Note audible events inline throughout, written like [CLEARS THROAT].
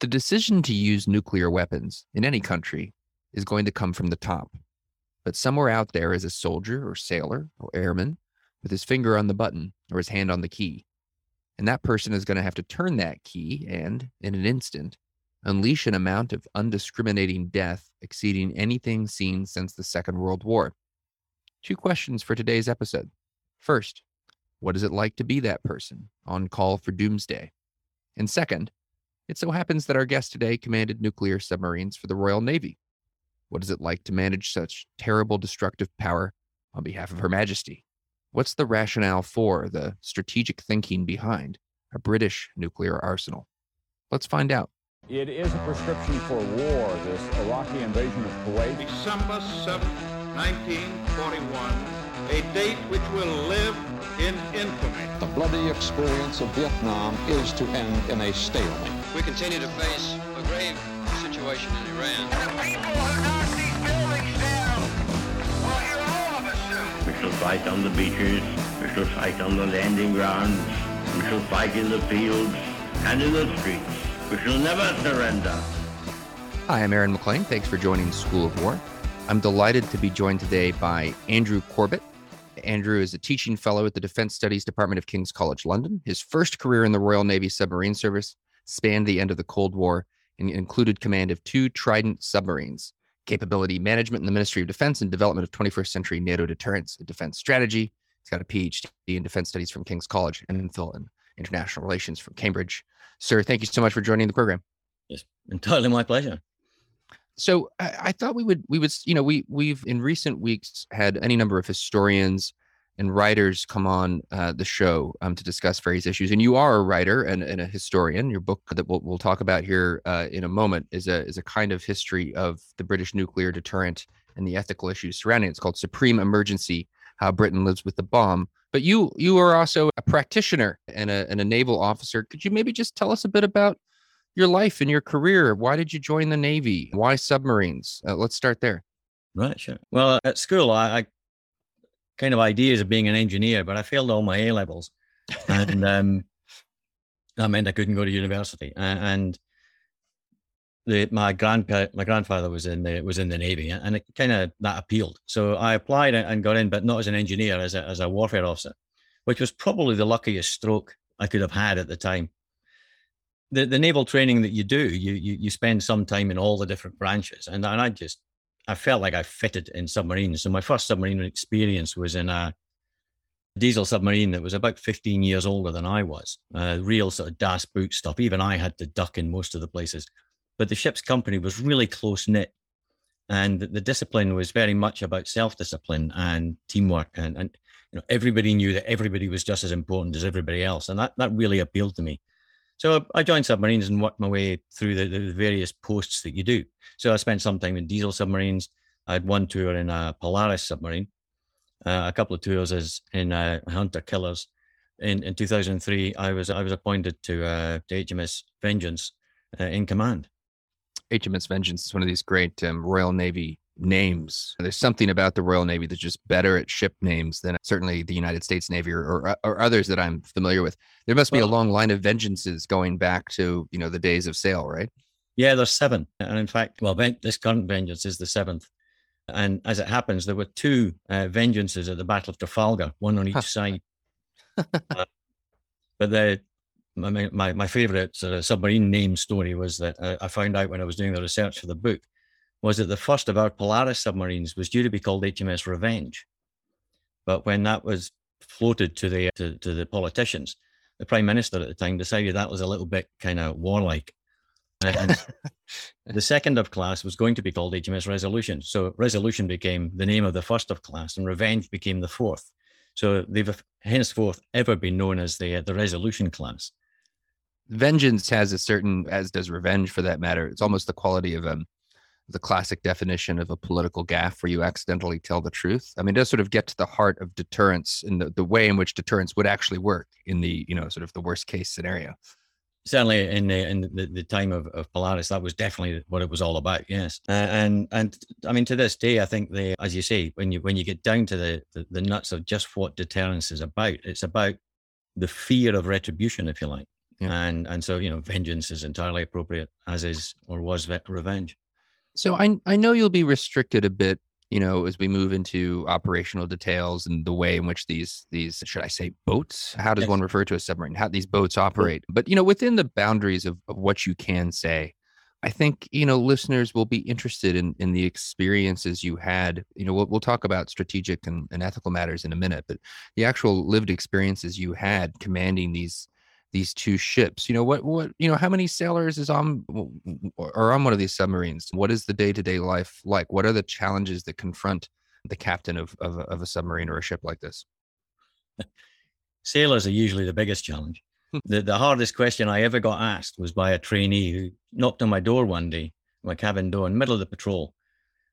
The decision to use nuclear weapons in any country is going to come from the top. But somewhere out there is a soldier or sailor or airman with his finger on the button or his hand on the key. And that person is going to have to turn that key and, in an instant, unleash an amount of undiscriminating death exceeding anything seen since the Second World War. Two questions for today's episode. First, what is it like to be that person on call for doomsday? And second, it so happens that our guest today commanded nuclear submarines for the Royal Navy. What is it like to manage such terrible destructive power on behalf of Her Majesty? What's the rationale for the strategic thinking behind a British nuclear arsenal? Let's find out. It is a prescription for war, this Iraqi invasion of Kuwait. December 7, 1941, a date which will live in infamy. The bloody experience of Vietnam is to end in a stalemate. We continue to face a grave situation in Iran. The people who knocked these buildings down will hear all of us soon. We shall fight on the beaches, we shall fight on the landing grounds, we shall fight in the fields and in the streets. We shall never surrender. Hi, I'm Aaron MacLean. Thanks for joining School of War. I'm delighted to be joined today by Andrew Corbett. Andrew is a teaching fellow at the Defense Studies Department of King's College London. His first career in the Royal Navy Submarine Service spanned the end of the Cold War and included command of two Trident submarines, capability management in the Ministry of Defense, and development of 21st century NATO deterrence and defense strategy. He's got a PhD in defense studies from King's College and Phil in international relations from Cambridge. Sir, thank you so much for joining the program. It's entirely my pleasure. So I, I thought we would we would you know we we've in recent weeks had any number of historians and writers come on uh, the show um, to discuss various issues. And you are a writer and, and a historian. Your book that we'll, we'll talk about here uh, in a moment is a is a kind of history of the British nuclear deterrent and the ethical issues surrounding it. It's called Supreme Emergency: How Britain Lives with the Bomb. But you you are also a practitioner and a and a naval officer. Could you maybe just tell us a bit about your life and your career? Why did you join the Navy? Why submarines? Uh, let's start there. Right, sure. Well, at school, I, I kind of ideas of being an engineer, but I failed all my A levels, and [LAUGHS] um, that meant I couldn't go to university. And the, my grandpa, my grandfather was in the was in the navy, and it kind of that appealed. So I applied and got in, but not as an engineer, as a as a warfare officer, which was probably the luckiest stroke I could have had at the time. The the naval training that you do, you you, you spend some time in all the different branches, and, and I just I felt like I fitted in submarines. So my first submarine experience was in a diesel submarine that was about 15 years older than I was. Uh, real sort of Das Boot stuff. Even I had to duck in most of the places. But the ship's company was really close knit. And the discipline was very much about self-discipline and teamwork. And, and you know, everybody knew that everybody was just as important as everybody else. And that, that really appealed to me. So I joined submarines and worked my way through the, the, various posts that you do. So I spent some time in diesel submarines. I had one tour in a Polaris submarine, uh, a couple of tours as in uh, Hunter Killers. In, in 2003, I was I was appointed to, uh, to HMS Vengeance uh, in command. HMS Vengeance is one of these great um, Royal Navy names. There's something about the Royal Navy that's just better at ship names than certainly the United States Navy or, or, or others that I'm familiar with. There must be well, a long line of vengeances going back to you know the days of sail, right? Yeah, there's seven, and in fact, well, this current vengeance is the seventh. And as it happens, there were two uh, vengeances at the Battle of Trafalgar, one on each [LAUGHS] side. uh, but the my my, my favorite sort of submarine name story was that uh, I found out when I was doing the research for the book was that the first of our Polaris submarines was due to be called HMS Revenge. But when that was floated to the to, to the politicians, the prime minister at the time decided that was a little bit kind of warlike. And [LAUGHS] the second of class was going to be called HMS Resolution. So Resolution became the name of the first of class, and Revenge became the fourth. So they've henceforth ever been known as the the Resolution class. Vengeance has a certain, as does Revenge for that matter. It's almost the quality of um, the classic definition of a political gaffe where you accidentally tell the truth. I mean, it does sort of get to the heart of deterrence and the, the way in which deterrence would actually work in the, you know, sort of the worst case scenario. Certainly in the, in the, the time of, of Polaris, that was definitely what it was all about. Yes. Uh, and, and I mean, to this day, I think the, as you say, when you, when you get down to the, the, the nuts of just what deterrence is about, it's about the fear of retribution, if you like. Yeah. And and so you know, vengeance is entirely appropriate, as is or was ve- revenge. So I I know you'll be restricted a bit, you know, as we move into operational details and the way in which these these should I say boats? How does Yes. one refer to a submarine? How these boats mm. operate? But you know, within the boundaries of, of what you can say, I think you know listeners will be interested in in the experiences you had. You know, we'll we'll talk about strategic and, and ethical matters in a minute, but the actual lived experiences you had commanding these these two ships. You know, what what you know, how many sailors is on w- on one of these submarines? What is the day to day life like? What are the challenges that confront the captain of of, a- of a submarine or a ship like this? [LAUGHS] Sailors are usually the biggest challenge. Hmm. the, the hardest question I ever got asked was by a trainee who knocked on my door one day, my cabin door, in the middle of the patrol.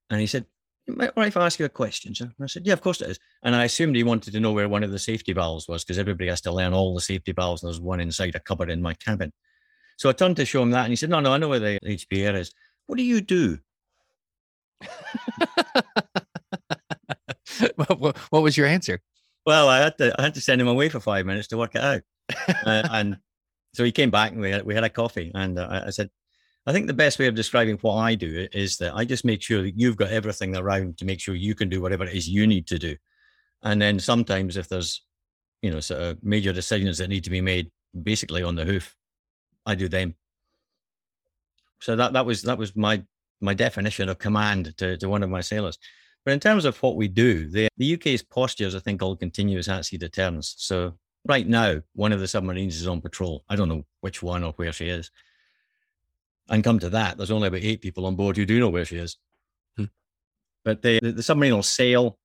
And he said, "Am I all right if I ask you a question, sir? And I said, Yeah, of course it is. And I assumed he wanted to know where one of the safety valves was because everybody has to learn all the safety valves. And there's one inside a cupboard in my cabin. So I turned to show him that. And he said, No, no, I know where the HPR is. What do you do? [LAUGHS] what, what- what was your answer? Well, I had to I had to send him away for five minutes to work it out, uh, and so he came back and we had, we had a coffee, and uh, I said, I think the best way of describing what I do is that I just make sure that you've got everything around to make sure you can do whatever it is you need to do, and then sometimes if there's, you know, sort of major decisions that need to be made, basically on the hoof, I do them. So that that was that was my my definition of command to, to one of my sailors. But in terms of what we do, the, the UK's posture is a thing called continuous at sea deterrence. So right now, one of the submarines is on patrol. I don't know which one or where she is. And come to that, there's only about eight people on board who do know where she is. Hmm. But the, the, the submarine will sail.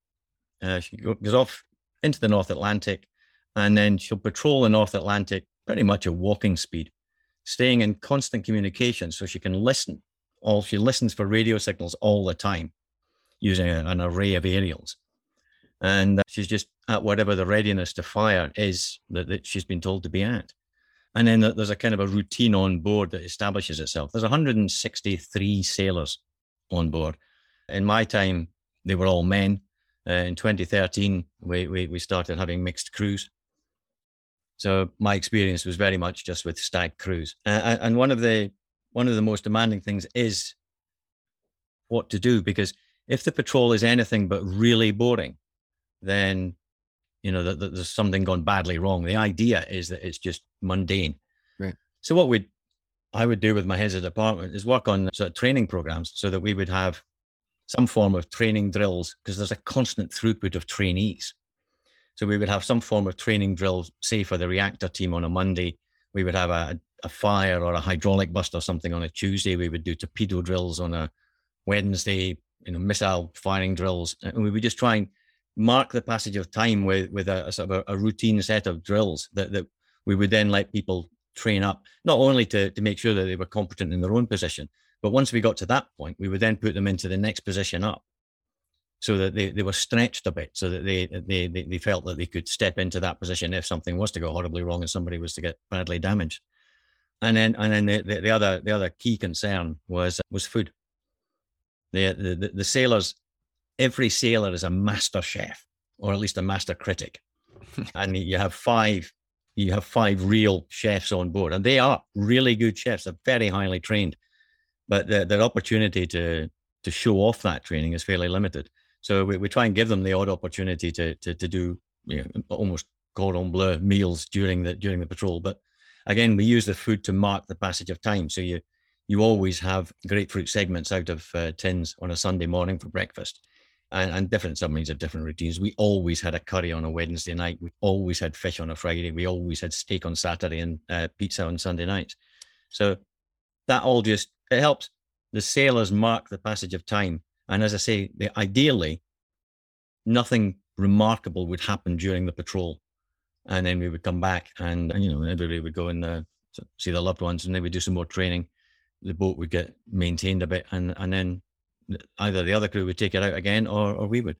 Uh, she goes off into the North Atlantic, and then she'll patrol the North Atlantic pretty much at walking speed, staying in constant communication so she can listen. All she listens for radio signals all the time using a- an array of aerials. And uh, she's just at whatever the readiness to fire is that, that she's been told to be at. And then there's a kind of a routine on board that establishes itself. There's 163 sailors on board. In my time, they were all men. Uh, in 2013, we, we, we started having mixed crews. So my experience was very much just with stag crews. Uh, and- one of the one of the most demanding things is what to do because if the patrol is anything but really boring, then you know that that there's something gone badly wrong. The idea is that it's just mundane. Right. So what we I would do with my heads of department is work on sort of training programs so that we would have some form of training drills because there's a constant throughput of trainees. So we would have some form of training drills, say for the reactor team on a Monday. We would have a, a fire or a hydraulic bust or something on a Tuesday. We would do torpedo drills on a Wednesday, you know, missile firing drills. And we would just try and mark the passage of time with, with a, a sort of a, a routine set of drills that, that we would then let people train up, not only to, to make sure that they were competent in their own position, but once we got to that point, we would then put them into the next position up so that they, they were stretched a bit so that they, they, they, they felt that they could step into that position if something was to go horribly wrong and somebody was to get badly damaged. And then, and then the, the, the other, the other key concern was, was food. The, the, the, the sailors, every sailor is a master chef or at least a master critic. [LAUGHS] and you have five, you have five real chefs on board and they are really good chefs. They're very highly trained, but the, their opportunity to, to show off that training is fairly limited. So we, we try and give them the odd opportunity to to, to do you know, almost cordon bleu meals during the during the patrol. But again, we use the food to mark the passage of time. So you you always have grapefruit segments out of uh, tins on a Sunday morning for breakfast. And, and different submarines have different routines. We always had a curry on a Wednesday night. We always had fish on a Friday. We always had steak on Saturday and uh, pizza on Sunday nights. So that all just it helps the sailors mark the passage of time. And as I say, the, ideally, nothing remarkable would happen during the patrol, and then we would come back, and you know everybody would go and uh, see their loved ones, and they would do some more training. The boat would get maintained a bit, and and then th- either the other crew would take it out again, or or we would.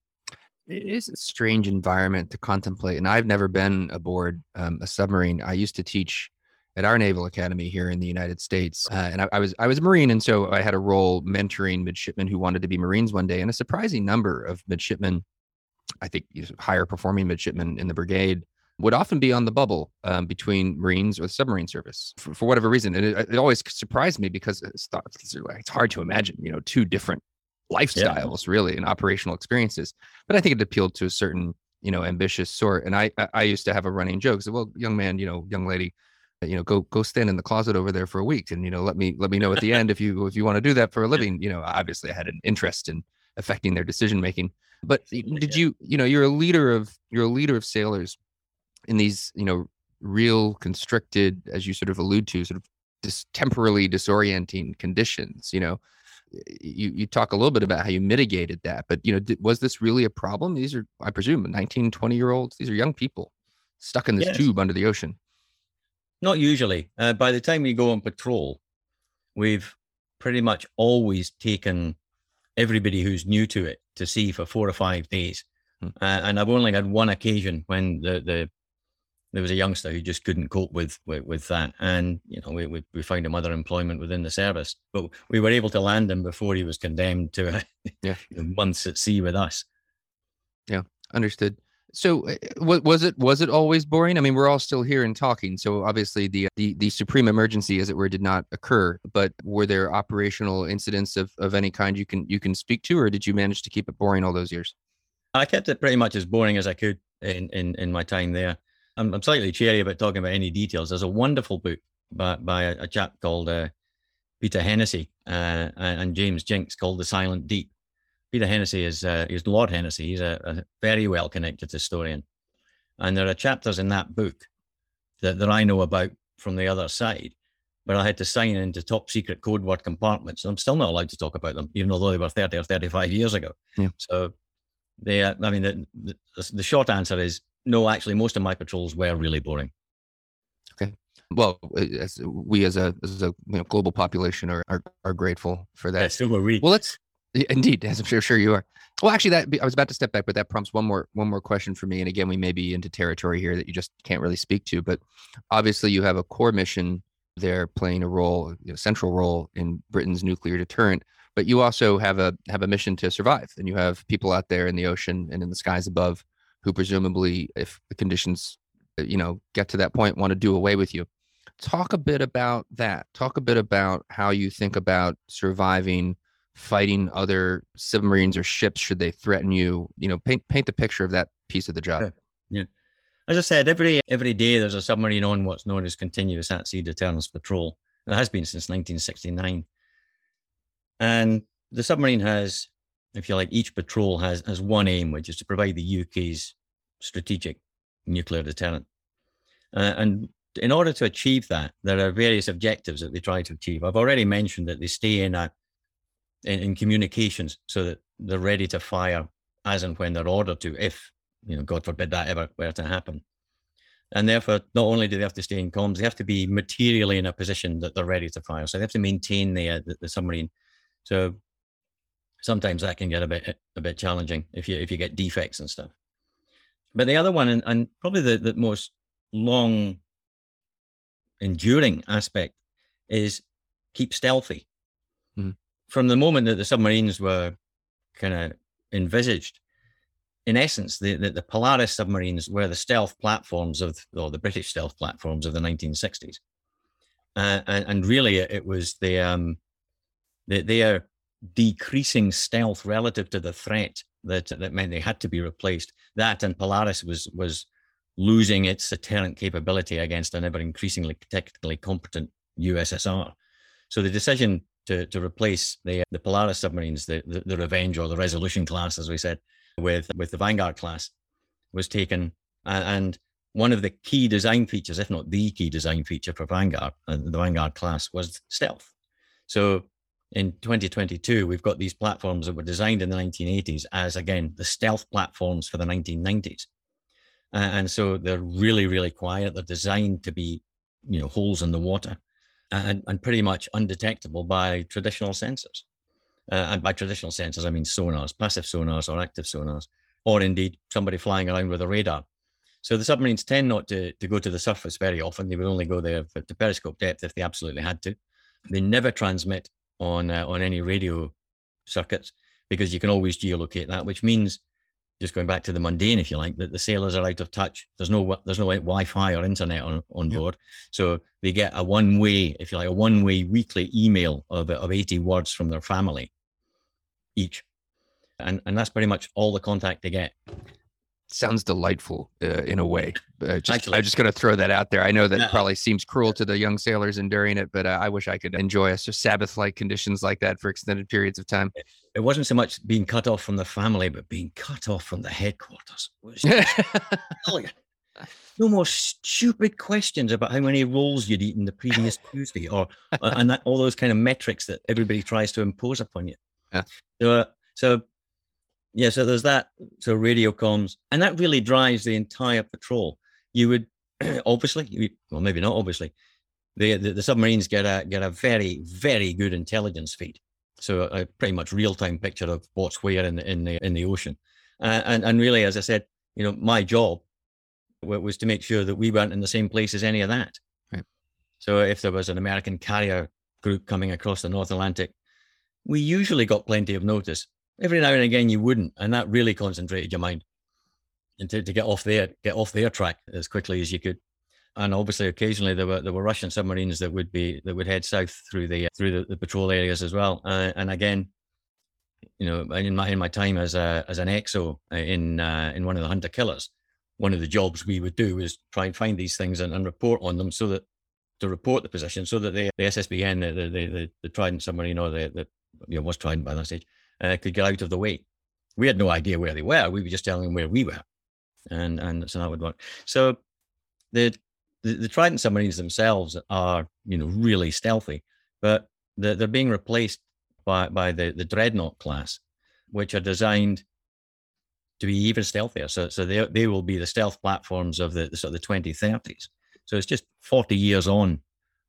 It is a strange environment to contemplate, and I've never been aboard um, a submarine. I used to teach at our naval academy here in the United States, uh, and I, I was I was a Marine, and so I had a role mentoring midshipmen who wanted to be Marines one day, and a surprising number of midshipmen, I think higher performing midshipmen in the brigade, would often be on the bubble um, between Marines or the submarine service for, for whatever reason. And it, it always surprised me because it's, it's hard to imagine, you know, two different lifestyles yeah. really and operational experiences. But I think it appealed to a certain, you know, ambitious sort. And I, I used to have a running joke. So, well, young man, you know, young lady, uh, you know, go go stand in the closet over there for a week, and you know, let me let me know at the end if you if you want to do that for a [LAUGHS] living. You know, obviously, I had an interest in affecting their decision making. But did you, you know, you're a leader of you're a leader of sailors in these, you know, real constricted, as you sort of allude to, sort of dis- temporarily disorienting conditions. You know, you you talk a little bit about how you mitigated that, but you know, did, was this really a problem? These are, I presume, 19, 20 year olds. These are young people stuck in this yes. tube under the ocean. Not usually. Uh, by the time we go on patrol, we've pretty much always taken everybody who's new to it to sea for four or five days. Hmm. Uh, and I've only had one occasion when the, the there was a youngster who just couldn't cope with with, with that, and you know we, we, we found him other employment within the service, but we were able to land him before he was condemned to [LAUGHS] yeah. months at sea with us. Yeah, understood. So uh, was it was it always boring? I mean, we're all still here and talking. So obviously the the the supreme emergency, as it were, did not occur. But were there operational incidents of, of any kind you can you can speak to, or did you manage to keep it boring all those years? I kept it pretty much as boring as I could in in, in my time there. I'm, I'm slightly cheery about talking about any details. There's a wonderful book by by a, a chap called uh, Peter Hennessy uh, and James Jinks called The Silent Deep Peter Hennessy is uh, is Lord Hennessy. He's a, a, very well connected historian, and there are chapters in that book that, that I know about from the other side, but I had to sign into top secret code word compartments. I'm still not allowed to talk about them, even although they were 30 or 35 years ago. Yeah. So they, uh, I mean, the, the, the short answer is no. Actually, most of my patrols were really boring. Okay. Well, uh, as we as a as a you know, global population are, are, are grateful for that. Yeah, so are we. Well, let's Indeed, as I'm sure, sure you are. Well, actually, that I was about to step back, but that prompts one more one more question for me. And again, we may be into territory here that you just can't really speak to. But obviously, you have a core mission there, playing a role, you know, central role in Britain's nuclear deterrent. But you also have a have a mission to survive, and you have people out there in the ocean and in the skies above who presumably, if the conditions, uh, you know, get to that point, want to do away with you. Talk a bit about that. Talk a bit about how you think about surviving fighting other submarines or ships should they threaten you. You know paint paint the picture of that piece of the job. Yeah, as i said every every day there's a submarine on what's known as continuous at sea deterrence patrol. It has been since 1969 and the submarine has if you like each patrol has has one aim which is to provide the uk's strategic nuclear deterrent uh, and in order to achieve that, there are various objectives that they try to achieve. I've already mentioned that they stay in a in, in communications so that they're ready to fire as and when they're ordered to, if, you know, God forbid that ever were to happen. And therefore, not only do they have to stay in comms, they have to be materially in a position that they're ready to fire. So they have to maintain the, uh, the, the submarine. So sometimes that can get a bit a bit challenging if you if you get defects and stuff. But the other one, and, and probably the, the most long enduring aspect, is keep stealthy. Mm from the moment that the submarines were kind of envisaged, in essence, the, the, the, Polaris submarines were the stealth platforms of, or the British stealth platforms of the 1960s. Uh, and, and, really, it was the, um, the, their decreasing stealth relative to the threat that, that meant they had to be replaced. That and Polaris was, was losing its deterrent capability against an ever increasingly technically competent USSR. So the decision to, to replace the the Polaris submarines, the, the, the Revenge or the Resolution class, as we said, with with the Vanguard class, was taken. And one of the key design features, if not the key design feature for Vanguard, uh, the Vanguard class, was stealth. So in 2022, we've got these platforms that were designed in the 1980s as again the stealth platforms for the 1990s. Uh, and so they're really, really quiet. They're designed to be, you know, holes in the water and, and pretty much undetectable by traditional sensors. Uh, and by traditional sensors, I mean sonars, passive sonars or active sonars, or indeed somebody flying around with a radar. So the submarines tend not to, to go to the surface very often. They would only go there to periscope depth if they absolutely had to. They never transmit on uh, on any radio circuits because you can always geolocate that, which means just going back to the mundane, if you like, that the sailors are out of touch. There's no there's no Wi-Fi or internet on, on board, so they get a one-way, if you like, a one-way weekly email of of 80 words from their family each, and and that's pretty much all the contact they get. Sounds delightful uh, in a way. Uh, just, I'm just going to throw that out there. I know that Yeah. probably seems cruel to the young sailors enduring it, but uh, I wish I could enjoy us just Sabbath-like conditions like that for extended periods of time. It wasn't so much being cut off from the family, but being cut off from the headquarters. [LAUGHS] No more stupid questions about how many rolls you'd eaten the previous [LAUGHS] Tuesday, or uh, and that, all those kind of metrics that everybody tries to impose upon you. Yeah. So, uh, so yeah, so there's that. So radio comms, and that really drives the entire patrol. You would [CLEARS THROAT] obviously, you- well, maybe not obviously, the, the the submarines get a get a very very good intelligence feed. So a pretty much real time picture of what's where in the in the in the ocean, uh, and and really, as I said, you know, my job was to make sure that we weren't in the same place as any of that. Right. So if there was an American carrier group coming across the North Atlantic, we usually got plenty of notice. Every now and again, you wouldn't, and that really concentrated your mind, and to, to get off their get off their track as quickly as you could. And obviously, occasionally there were there were Russian submarines that would be that would head south through the through the, the patrol areas as well. Uh, and again, you know, in my in my time as a as an XO in uh, in one of the hunter killers, one of the jobs we would do is try and find these things and, and report on them so that to report the position so that the, the SSBN, the, the, the, the Trident submarine or the, the you know, was Trident by that stage, uh, could get out of the way. We had no idea where they were. We were just telling them where we were. And, and so that would work. So the, the, the Trident submarines themselves are, you know, really stealthy, but they're, they're being replaced by, by the, the Dreadnought class, which are designed to be even stealthier. So, so they, they will be the stealth platforms of the, sort of the 2030s. So it's just 40 years on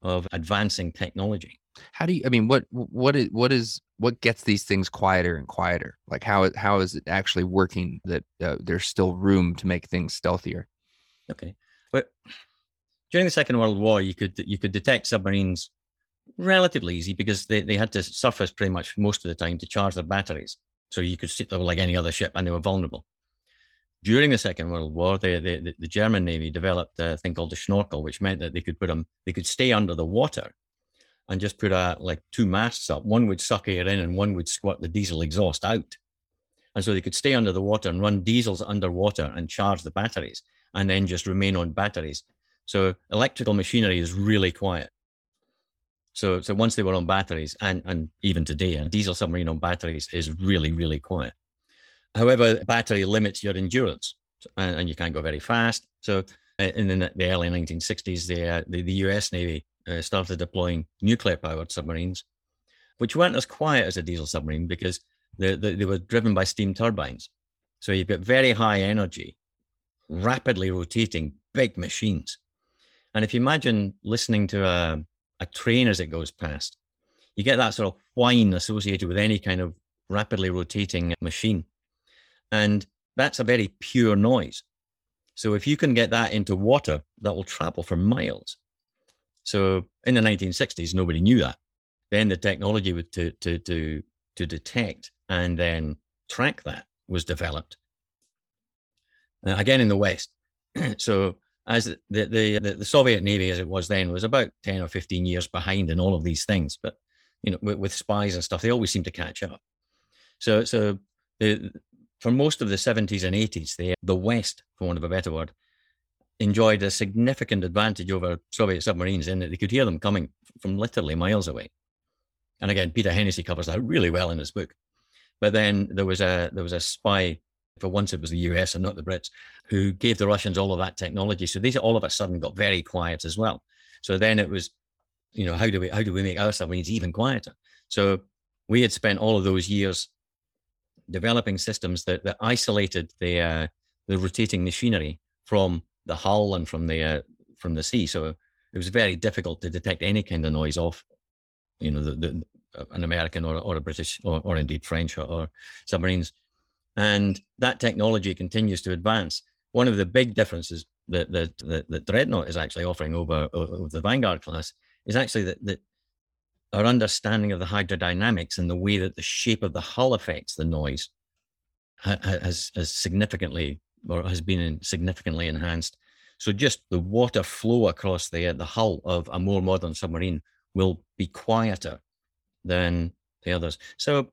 of advancing technology. How do you? I mean, what what is what is what gets these things quieter and quieter? Like how how is it actually working that uh, there's still room to make things stealthier? Okay, but during the Second World War, you could you could detect submarines relatively easy because they, they had to surface pretty much most of the time to charge their batteries. So you could sit them like any other ship, and they were vulnerable. During the Second World War, the, the, German Navy developed a thing called the Schnorkel, which meant that they could put them, they could stay under the water and just put a, like two masts up. One would suck air in and one would squirt the diesel exhaust out. And so they could stay under the water and run diesels underwater and charge the batteries and then just remain on batteries. So electrical machinery is really quiet. So, so once they were on batteries, and, and even today, a diesel submarine on batteries is really, really quiet. However, battery limits your endurance, and, and you can't go very fast. So, uh, in the, the early 1960s, the, uh, the the U.S. Navy uh, started deploying nuclear-powered submarines, which weren't as quiet as a diesel submarine because they, they, they were driven by steam turbines. So you've got very high energy, rapidly rotating big machines. And if you imagine listening to a, a train as it goes past, you get that sort of whine associated with any kind of rapidly rotating machine. And that's a very pure noise. So if you can get that into water, that will travel for miles. So in the 1960s, nobody knew that. Then the technology to, to, to, to detect and then track that was developed. Again in the West. [CLEARS THROAT] so as the, the, the, the Soviet Navy, as it was then, was about 10 or 15 years behind in all of these things. But, you know, with, with spies and stuff, they always seem to catch up. So, so the, for most of the 70s and 80s, the, the West, for want of a better word, enjoyed a significant advantage over Soviet submarines in that they could hear them coming from literally miles away. And again, Peter Hennessy covers that really well in his book. But then there was a there was a spy, for once it was the US and not the Brits, who gave the Russians all of that technology. So these all of a sudden got very quiet as well. So then it was, you know, how do we how do we make our submarines even quieter? So we had spent all of those years developing systems that, that isolated the uh, the rotating machinery from the hull and from the uh, from the sea. So it was very difficult to detect any kind of noise off, you know, the, the an American or, or a British or, or indeed French or, or submarines. And that technology continues to advance. One of the big differences that that, that, that Dreadnought is actually offering over, over the Vanguard class is actually that, that our understanding of the hydrodynamics and the way that the shape of the hull affects the noise ha- has, has significantly or has been significantly enhanced. So just the water flow across the the hull of a more modern submarine will be quieter than the others. So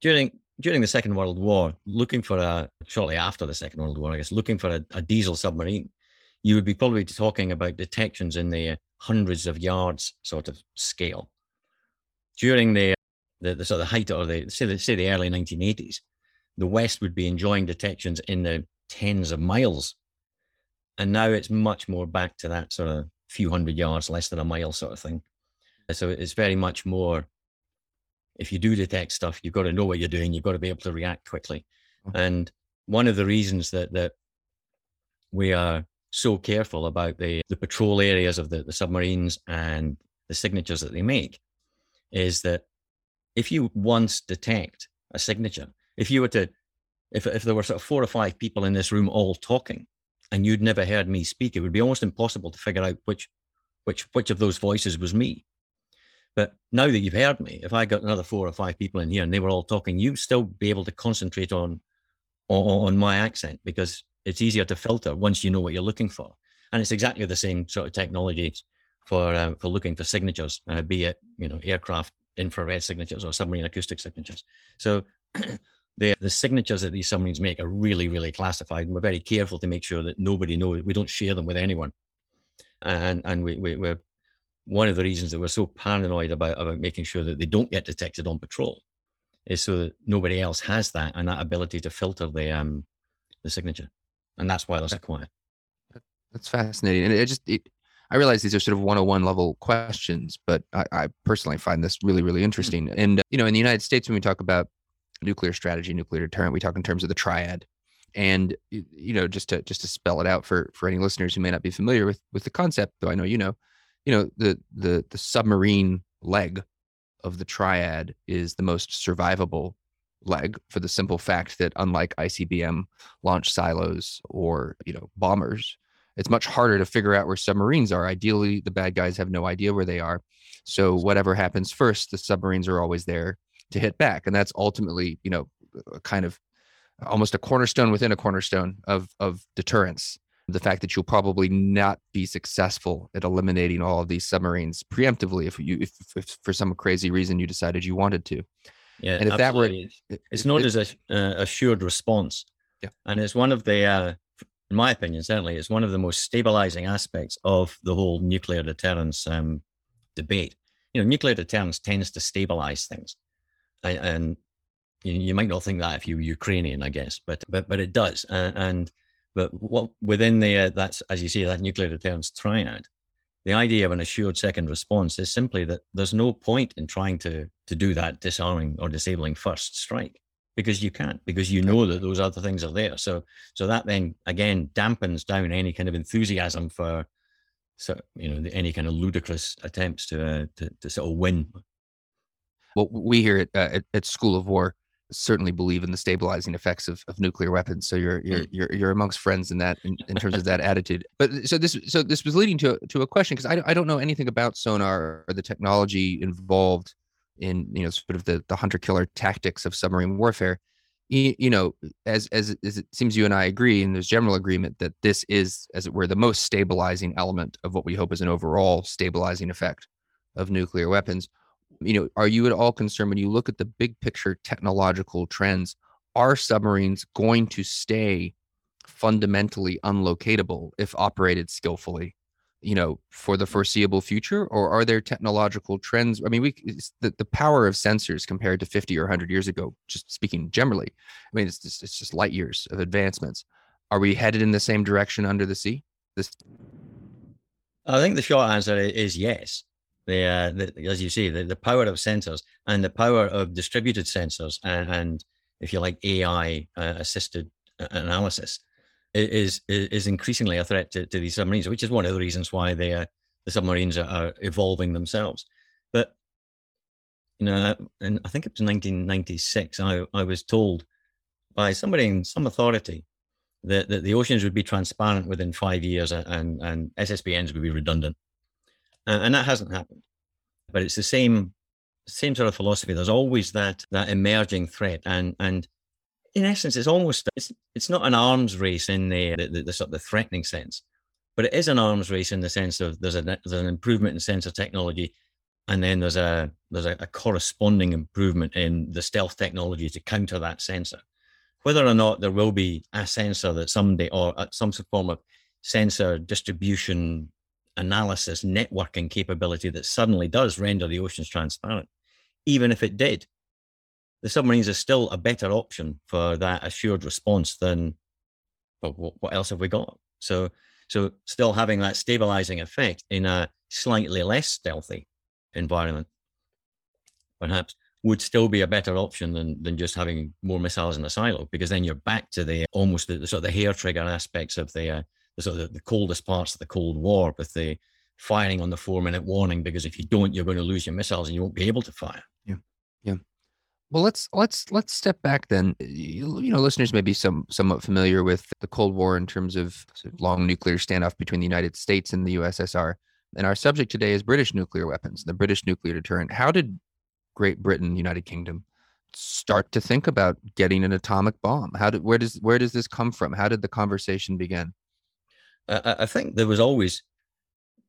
during during the Second World War, looking for a shortly after the Second World War, I guess, looking for a, a diesel submarine, you would be probably talking about detections in the hundreds of yards sort of scale. During the the, the sort of height or the say the say the early 1980s, the West would be enjoying detections in the tens of miles, and now it's much more back to that sort of few hundred yards, less than a mile sort of thing. So it's very much more if you do detect stuff, you've got to know what you're doing. You've got to be able to react quickly. Mm-hmm. And one of the reasons that that we are so careful about the the patrol areas of the, the submarines and the signatures that they make is that if you once detect a signature, if you were to if if there were sort of four or five people in this room all talking and you'd never heard me speak, it would be almost impossible to figure out which which which of those voices was me. But now that you've heard me, if I got another four or five people in here and they were all talking, you'd still be able to concentrate on, on, on my accent because it's easier to filter once you know what you're looking for. And it's exactly the same sort of technology for uh, for looking for signatures, uh, be it you know aircraft infrared signatures or submarine acoustic signatures. So [CLEARS THROAT] the the signatures that these submarines make are really really classified, and we're very careful to make sure that nobody knows. We don't share them with anyone, and and we, we we're one of the reasons that we're so paranoid about about making sure that they don't get detected on patrol is so that nobody else has that and that ability to filter the um the signature, and that's why they're so quiet. That's fascinating, and it just it, I realize these are sort of 101 level questions, but I, I personally find this really really hmm. interesting. And you know, in the United States, when we talk about nuclear strategy, nuclear deterrent, we talk in terms of the triad. And you know, just to just to spell it out for for any listeners who may not be familiar with with the concept, though I know you know, you know the the the submarine leg of the triad is the most survivable leg for the simple fact that unlike ICBM launch silos or you know bombers it's much harder to figure out where submarines are. Ideally the bad guys have no idea where they are. So whatever happens first the submarines are always there to hit back and that's ultimately you know kind of almost a cornerstone within a cornerstone of of deterrence. The fact that you'll probably not be successful at eliminating all of these submarines preemptively if you if, if for some crazy reason you decided you wanted to. Yeah and if absolutely. that were it's known as a uh, assured response. Yeah. And it's one of the uh, in my opinion certainly it's one of the most stabilizing aspects of the whole nuclear deterrence um, debate. You know nuclear deterrence tends to stabilize things and, and you, you, might not think that if you're ukrainian i guess but but but it does uh, and but what within the uh, that's as you say that nuclear deterrence triad, the idea of an assured second response is simply that there's no point in trying to to do that disarming or disabling first strike because you can't because you know that those other things are there. So so that then again dampens down any kind of enthusiasm for so you know any kind of ludicrous attempts to uh, to, to sort of win. Well, we here at, uh, at, School of War certainly believe in the stabilizing effects of, of nuclear weapons. So you're you're mm. you're you're amongst friends in that in, in terms of that [LAUGHS] attitude. But so this so this was leading to to a question because I I don't know anything about sonar or the technology involved in you know sort of the the hunter killer tactics of submarine warfare. You, you know, as, as as it seems you and I agree, and there's general agreement that this is, as it were, the most stabilizing element of what we hope is an overall stabilizing effect of nuclear weapons you know, are you at all concerned when you look at the big picture technological trends? Are submarines going to stay fundamentally unlocatable if operated skillfully? You know, for the foreseeable future, or are there technological trends? I mean, we the, the power of sensors compared to 50 or 100 years ago, just speaking generally, I mean, it's just, it's just light years of advancements. Are we headed in the same direction under the sea? This I think the short answer is yes the, uh, the as you say, the, the power of sensors and the power of distributed sensors and, and if you like, AI uh, assisted uh, analysis is, is, increasingly a threat to, to these submarines, which is one of the reasons why they uh, the submarines are, are evolving themselves. But you know, and I think it was 1996. I I was told by somebody in some authority that, that the oceans would be transparent within five years and and SSBNs would be redundant and that hasn't happened. But it's the same same sort of philosophy. There's always that that emerging threat, and and in essence, it's almost it's it's not an arms race in the the, the, the sort of the threatening sense, but it is an arms race in the sense of there's a there's an improvement in sensor technology, and then there's a there's a, a corresponding improvement in the stealth technology to counter that sensor. Whether or not there will be a sensor that someday or uh, some form of sensor distribution analysis networking capability that suddenly does render the oceans transparent, even if it did, the submarines are still a better option for that assured response than but what else have we got? So so still having that stabilizing effect in a slightly less stealthy environment, perhaps would still be a better option than than just having more missiles in a silo, because then you're back to the almost the, the sort of the hair trigger aspects of the, uh, the the coldest parts of the Cold War with the firing on the four minute warning, because if you don't, you're going to lose your missiles and you won't be able to fire. Yeah, yeah. Well, let's let's let's step back then. You, you know, listeners may be some somewhat familiar with the Cold War in terms of long nuclear standoff between the United States and the USSR. And our subject today is British nuclear weapons, the British nuclear deterrent. How did Great Britain, United Kingdom, start to think about getting an atomic bomb? How did where does where does this come from? How did the conversation begin? I, I think there was always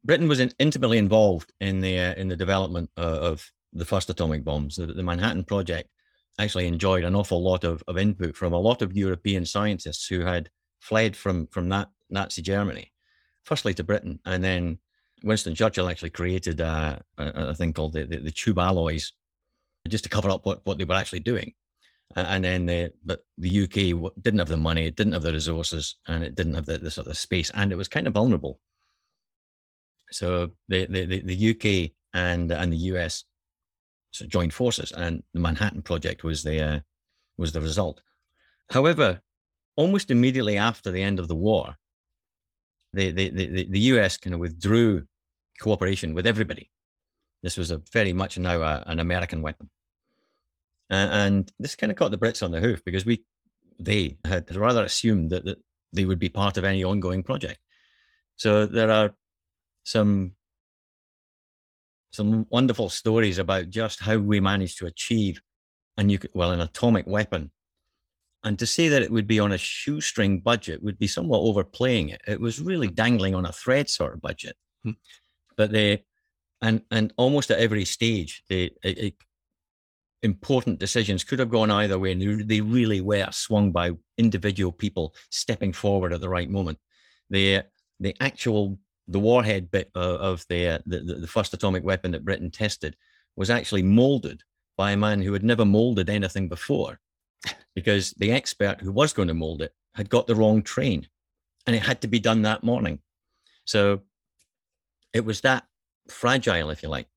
Britain was in, intimately involved in the uh, in the development uh, of the first atomic bombs. The, the, Manhattan Project actually enjoyed an awful lot of, of input from a lot of European scientists who had fled from from that Nazi Germany, firstly to Britain, and then Winston Churchill actually created a, a, a thing called the, the, the, tube alloys just to cover up what, what they were actually doing. And then the, but the UK didn't have the money, it didn't have the resources, and it didn't have the, the sort of space, and it was kind of vulnerable. So the, the, the UK and, and the US joined forces, and the Manhattan Project was the uh, was the result. However, almost immediately after the end of the war, the the the, the US kind of withdrew cooperation with everybody. This was a very much now a, an American weapon, uh, and this kind of caught the Brits on the hoof because we they had rather assumed that, that they would be part of any ongoing project. So there are some some wonderful stories about just how we managed to achieve a nuclear, well, an atomic weapon. And to say that it would be on a shoestring budget would be somewhat overplaying it. It was really dangling on a thread sort of budget. Hmm. But they, and and almost at every stage, the important decisions could have gone either way, and they really were swung by individual people stepping forward at the right moment. The the actual the warhead bit of the, the, the first atomic weapon that Britain tested was actually molded by a man who had never molded anything before, because the expert who was going to mold it had got the wrong train, and it had to be done that morning. So it was that fragile, if you like,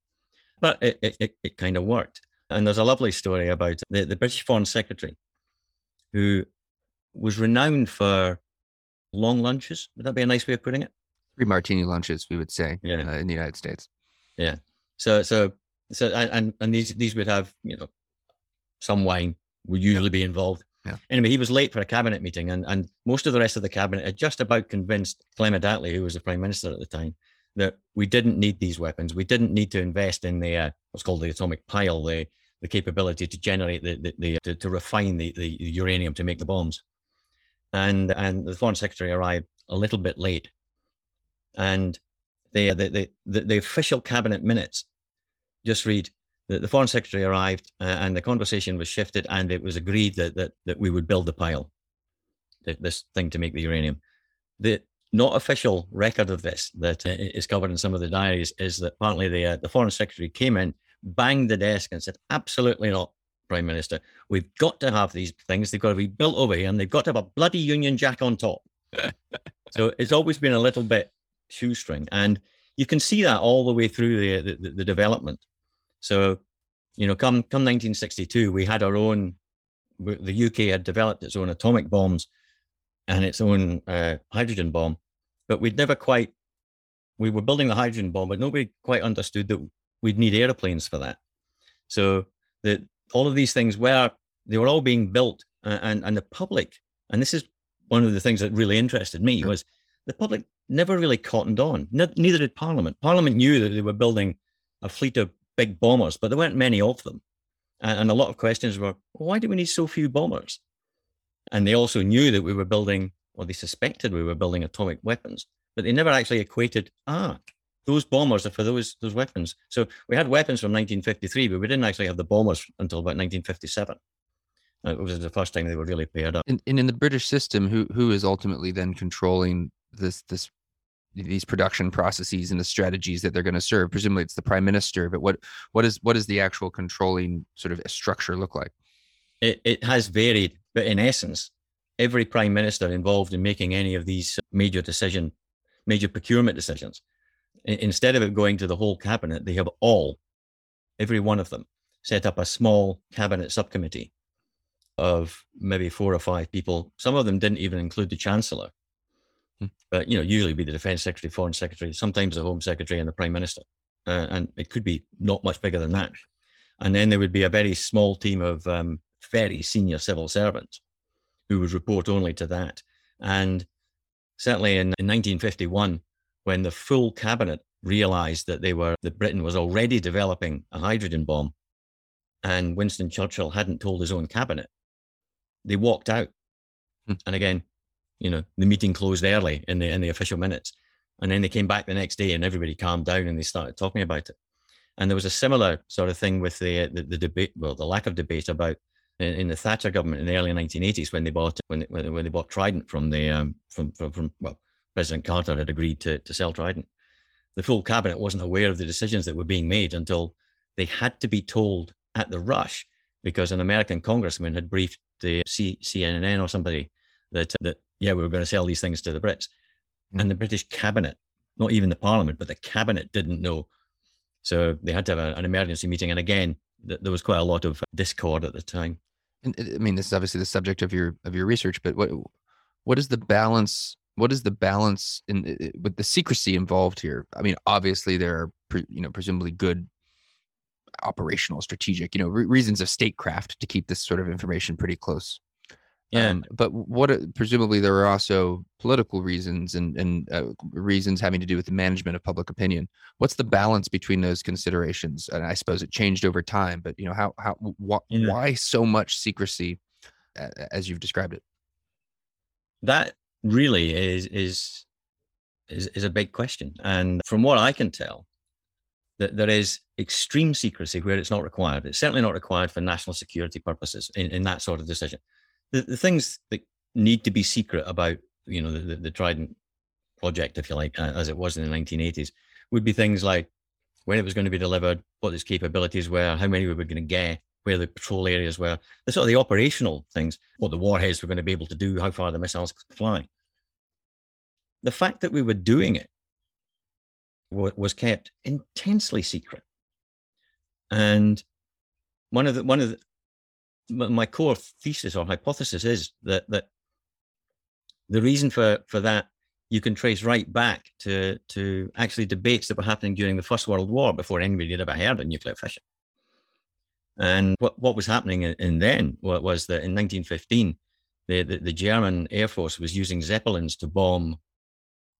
but it it, it kind of worked. And there's a lovely story about the, the British Foreign Secretary, who was renowned for long lunches. Would that be a nice way of putting it? Three martini lunches, we would say, yeah. Uh, in the United States. Yeah. So, so, so, and and these these would have you know some wine would usually be involved. Yeah. Anyway, he was late for a cabinet meeting, and and most of the rest of the cabinet had just about convinced Clement Attlee, who was the prime minister at the time, that we didn't need these weapons. We didn't need to invest in the uh, what's called the atomic pile, the the capability to generate the the, the to, to refine the, the uranium to make the bombs. And and the foreign secretary arrived a little bit late, and the, the, the, the, official cabinet minutes just read that the foreign secretary arrived uh, and the conversation was shifted and it was agreed that, that, that we would build the pile, this thing to make the uranium. The not official record of this that uh, is covered in some of the diaries is that partly the, uh, the foreign secretary came in, banged the desk and said, absolutely not, prime minister. We've got to have these things. They've got to be built over here and they've got to have a bloody Union Jack on top. [LAUGHS] so it's always been a little bit shoestring. And you can see that all the way through the, the, the development. So, you know, come, come 1962, we had our own, the UK had developed its own atomic bombs and its own uh, hydrogen bomb, but we'd never quite, we were building the hydrogen bomb, but nobody quite understood that we'd need airplanes for that. So that all of these things were, they were all being built and, and the public, and this is one of the things that really interested me was the public never really cottoned on. neither did Parliament. Parliament knew that they were building a fleet of big bombers, but there weren't many of them. And, and a lot of questions were, well, why do we need so few bombers? And they also knew that we were building, or they suspected we were building atomic weapons, but they never actually equated, ah, those bombers are for those those weapons. So we had weapons from 1953, but we didn't actually have the bombers until about 1957. It was the first time they were really paired up. And, and in the British system, who who is ultimately then controlling this this these production processes and the strategies that they're going to serve? Presumably, it's the prime minister. But what what is what is the actual controlling sort of structure look like? It it has varied, but in essence, every prime minister involved in making any of these major decision, major procurement decisions, instead of it going to the whole cabinet, they have all, every one of them, set up a small cabinet subcommittee of maybe four or five people. Some of them didn't even include the chancellor, hmm. but you know, usually be the defense secretary, foreign secretary, sometimes the home secretary, and the prime minister, uh, and it could be not much bigger than that. And then there would be a very small team of um, very senior civil servants who would report only to that. And certainly in, in 1951, when the full cabinet realized that they were that Britain was already developing a hydrogen bomb, and Winston Churchill hadn't told his own cabinet, they walked out. Hmm. And again, you know, the meeting closed early in the in the official minutes. And then they came back the next day and everybody calmed down and they started talking about it. And there was a similar sort of thing with the the, the debate, well, the lack of debate about in, the Thatcher government in the early 1980s when they bought when they, when they bought Trident from the um, from, from from well President Carter had agreed to to sell Trident. The full cabinet wasn't aware of the decisions that were being made until they had to be told at the rush because an American congressman had briefed the C- CNN or somebody that that yeah we were going to sell these things to the Brits, mm. and the British cabinet, not even the Parliament, but the cabinet didn't know. So they had to have a, an emergency meeting, and again, th- there was quite a lot of discord at the time. And uh, I mean, this is obviously the subject of your of your research, but what what is the balance? What is the balance in with the secrecy involved here? I mean, obviously there are pre, you know presumably good operational, strategic, you know, re- reasons of statecraft to keep this sort of information pretty close. Yeah. Um, but what presumably there are also political reasons and and uh, reasons having to do with the management of public opinion. What's the balance between those considerations? And I suppose it changed over time. But you know, how how wh- yeah. why so much secrecy, uh, as you've described it? That really is is is is a big question. And from what I can tell, that there is extreme secrecy where it's not required. It's certainly not required for national security purposes in, in that sort of decision. The, the things that need to be secret about, you know, the, the, Trident project, if you like, uh, as it was in the 1980s, would be things like when it was going to be delivered, what its capabilities were, how many we were going to get, where the patrol areas were, the sort of the operational things, what the warheads were going to be able to do, how far the missiles could fly. The fact that we were doing it was kept intensely secret. And one of the one of the, my core thesis or hypothesis is that that the reason for for that you can trace right back to to actually debates that were happening during the First World War before anybody had ever heard of nuclear fission. And what, what was happening in, then was that in 1915, the, the, the German Air Force was using Zeppelins to bomb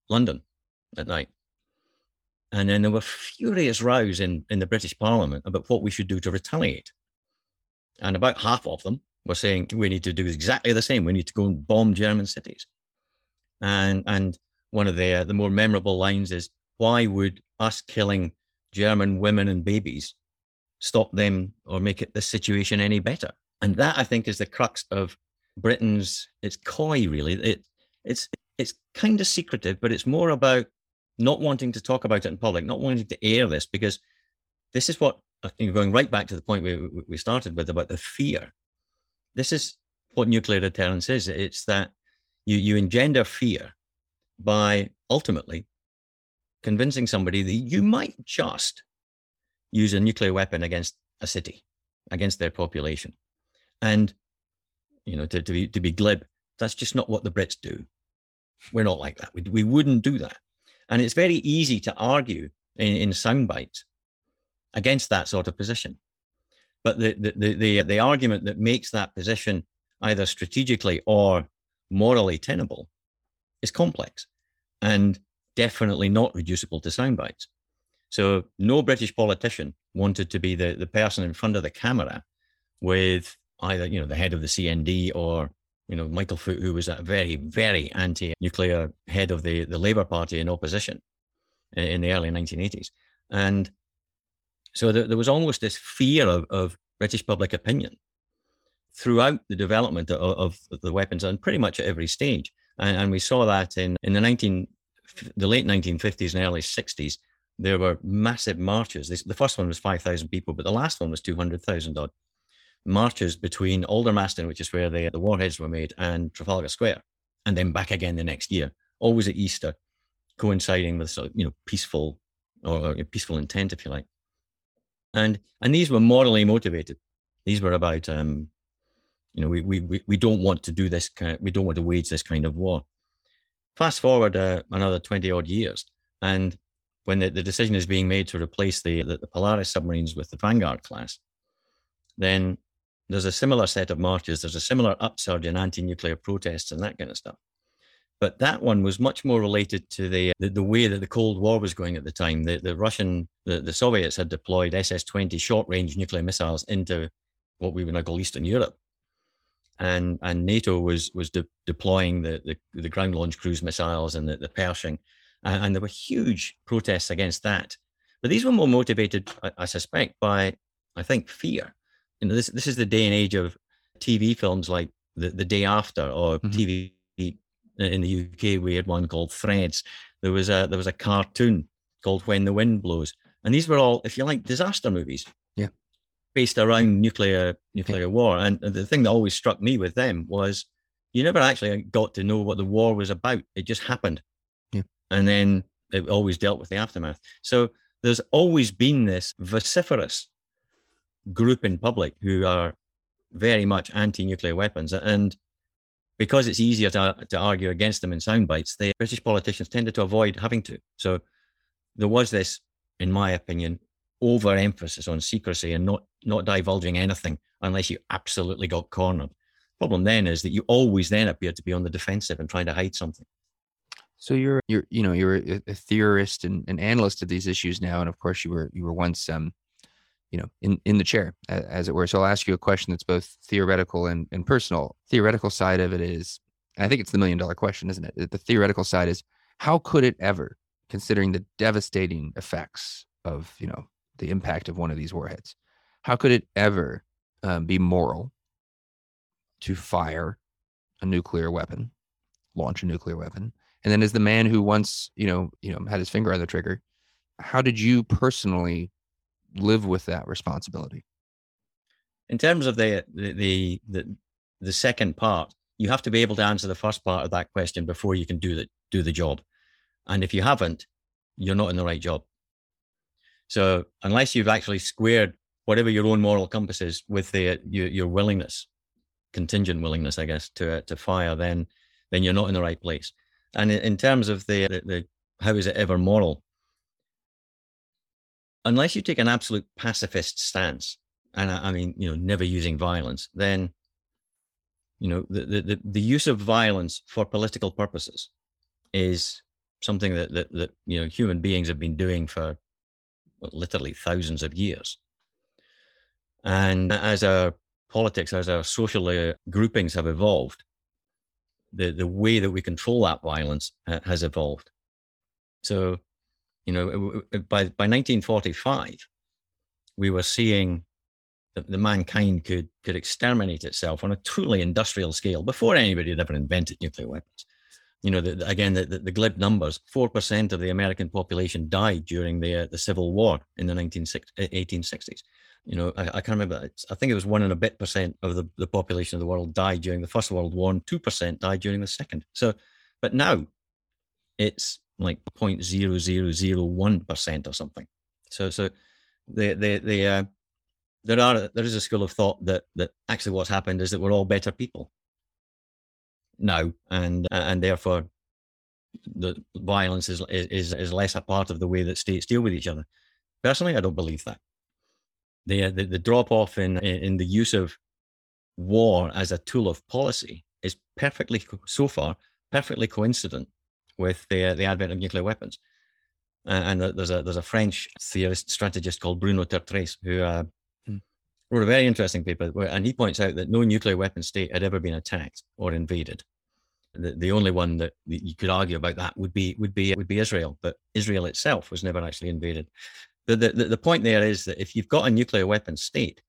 London at night. And then there were furious rows in, in the British Parliament about what we should do to retaliate. And about half of them were saying we need to do exactly the same. We need to go and bomb German cities. And and one of the uh, the more memorable lines is, "Why would us killing German women and babies stop them or make it the situation any better?" And that I think is the crux of Britain's. It's coy, really. It it's it's kind of secretive, but it's more about not wanting to talk about it in public, not wanting to air this, because this is what I think going right back to the point we, we started with about the fear. This is what nuclear deterrence is. It's that you, you engender fear by ultimately convincing somebody that you might just use a nuclear weapon against a city, against their population. And, you know, to, to, be, to be glib, that's just not what the Brits do. We're not like that. We, we wouldn't do that. And it's very easy to argue in, in sound bites against that sort of position. But the, the, the, the, the argument that makes that position either strategically or morally tenable is complex and definitely not reducible to sound bites. So no British politician wanted to be the, the person in front of the camera with either, you know, the head of the CND or you know, Michael Foot, who was a very, very anti-nuclear head of the, the Labour Party in opposition in, in the early 1980s. And so there, there was almost this fear of, of British public opinion throughout the development of, of, the weapons and pretty much at every stage. And, and we saw that in, in the 19, the late 1950s and early 60s, there were massive marches. This, the first one was 5,000 people, but the last one was 200,000 odd marches between Aldermaston, which is where the, the warheads were made, and Trafalgar Square, and then back again the next year, always at Easter, coinciding with sort of, you know peaceful or, or peaceful intent, if you like. And and these were morally motivated. These were about um, you know we we we don't want to do this kind. Of, we don't want to wage this kind of war. Fast forward uh, another twenty odd years, and when the, the decision is being made to replace the, the, the Polaris submarines with the Vanguard class, then there's a similar set of marches. There's a similar upsurge in anti-nuclear protests and that kind of stuff. But that one was much more related to the the, the way that the Cold War was going at the time. The, the Russian, the, the Soviets had deployed SS-20 short-range nuclear missiles into what we would now call Eastern Europe, and and NATO was was de- deploying the, the, the ground launch cruise missiles and the, the Pershing and, and there were huge protests against that. But these were more motivated, I, I suspect, by I think fear. You know, this this is the day and age of TV films like the, the Day After or mm-hmm. TV in the UK. We had one called Threads. There was a there was a cartoon called When the Wind Blows, and these were all, if you like, disaster movies. Yeah, based around nuclear nuclear yeah. war. And the thing that always struck me with them was you never actually got to know what the war was about. It just happened yeah. and then it always dealt with the aftermath. So there's always been this vociferous group in public who are very much anti-nuclear weapons, and because it's easier to, to argue against them in sound bites, the British politicians tended to avoid having to. So there was this, in my opinion, overemphasis on secrecy and not not divulging anything unless you absolutely got cornered. Problem then is that you always then appear to be on the defensive and trying to hide something. So you're you're you know you're a, theorist and an analyst of these issues now, and of course you were you were once um you know in in the chair as it were. So I'll ask you a question that's both theoretical and and personal. Theoretical side of it is, I think it's the million dollar question, isn't it? The theoretical side is how could it ever, considering the devastating effects of you know the impact of one of these warheads, how could it ever um, be moral to fire a nuclear weapon, launch a nuclear weapon? And then as the man who once, you know, you know, had his finger on the trigger, how did you personally live with that responsibility? In terms of the the the the second part, you have to be able to answer the first part of that question before you can do the do the job. And if you haven't, you're not in the right job. So unless you've actually squared whatever your own moral compass is with the your, your willingness, contingent willingness, I guess, to to fire, then then you're not in the right place. And in terms of the, the, the how is it ever moral? Unless you take an absolute pacifist stance, and I, I mean, you know, never using violence, then you know the, the the use of violence for political purposes is something that that, that you know human beings have been doing for well, literally thousands of years. And as our politics, as our social uh, groupings have evolved, the the way that we control that violence uh, has evolved. So, you know, by by 1945, we were seeing that the mankind could could exterminate itself on a truly industrial scale before anybody had ever invented nuclear weapons. You know, the, again, the, the, the, glib numbers: four percent of the American population died during the uh, the Civil War in the 19, 1860s you know, I, I, can't remember. I think it was one and a bit percent of the, the population of the world died during the First World War, and two percent died during the Second. So, but now it's like 0.0001 percent or something. So, so the the the uh, there are there is a school of thought that that actually what's happened is that we're all better people now, and and therefore the violence is is is less a part of the way that states deal with each other. Personally, I don't believe that the, the, the drop off in, in the use of war as a tool of policy is perfectly, so far, perfectly coincident with the, the advent of nuclear weapons. Uh, and there's a there's a French theorist strategist called Bruno Tertrais who uh, mm. wrote a very interesting paper, where, and he points out that no nuclear weapon state had ever been attacked or invaded. The, the only one that you could argue about that would be would be would be Israel, but Israel itself was never actually invaded. The, the, the point there is that if you've got a nuclear weapon state